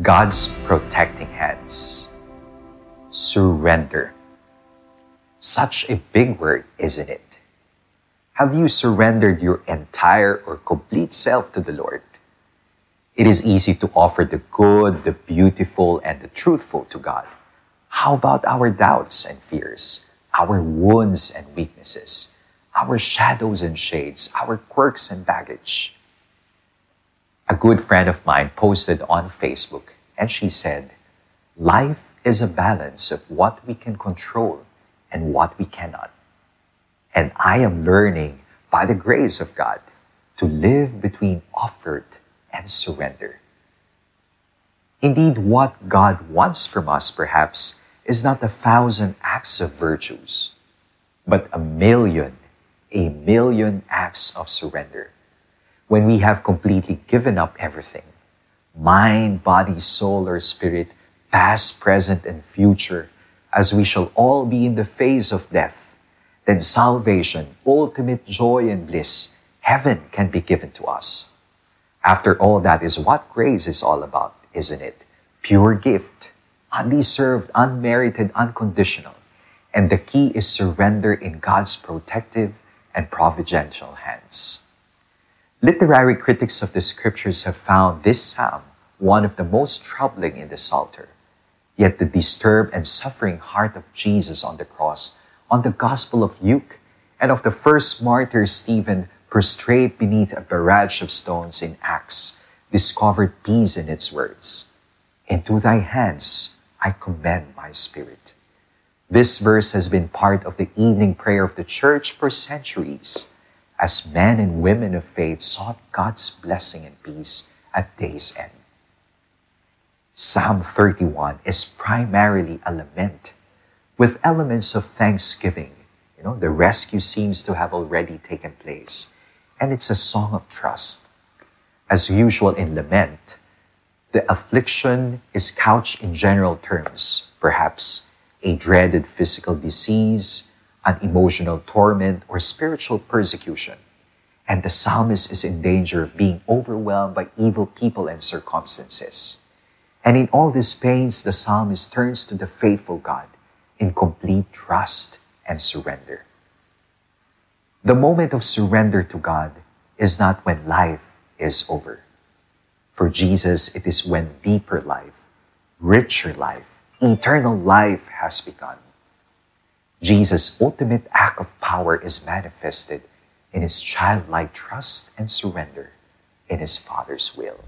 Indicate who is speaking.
Speaker 1: God's protecting hands. Surrender. Such a big word, isn't it? Have you surrendered your entire or complete self to the Lord? It is easy to offer the good, the beautiful, and the truthful to God. How about our doubts and fears, our wounds and weaknesses, our shadows and shades, our quirks and baggage? A good friend of mine posted on Facebook and she said, Life is a balance of what we can control and what we cannot. And I am learning by the grace of God to live between offered and surrender. Indeed, what God wants from us, perhaps, is not a thousand acts of virtues, but a million, a million acts of surrender. When we have completely given up everything mind, body, soul, or spirit, past, present, and future, as we shall all be in the face of death, then salvation, ultimate joy and bliss, heaven can be given to us. After all, that is what grace is all about, isn't it? Pure gift, undeserved, unmerited, unconditional. And the key is surrender in God's protective and providential hands. Literary critics of the scriptures have found this psalm one of the most troubling in the Psalter. Yet the disturbed and suffering heart of Jesus on the cross, on the Gospel of Luke, and of the first martyr Stephen prostrate beneath a barrage of stones in Acts, discovered peace in its words. Into thy hands I commend my spirit. This verse has been part of the evening prayer of the church for centuries, as men and women of faith sought God's blessing and peace at day's end. Psalm 31 is primarily a lament with elements of thanksgiving. You know, the rescue seems to have already taken place, and it's a song of trust. As usual in lament, the affliction is couched in general terms, perhaps a dreaded physical disease, an emotional torment, or spiritual persecution. And the psalmist is in danger of being overwhelmed by evil people and circumstances. And in all these pains, the psalmist turns to the faithful God in complete trust and surrender. The moment of surrender to God is not when life is over. For Jesus, it is when deeper life, richer life, eternal life has begun. Jesus' ultimate act of power is manifested in his childlike trust and surrender in his Father's will.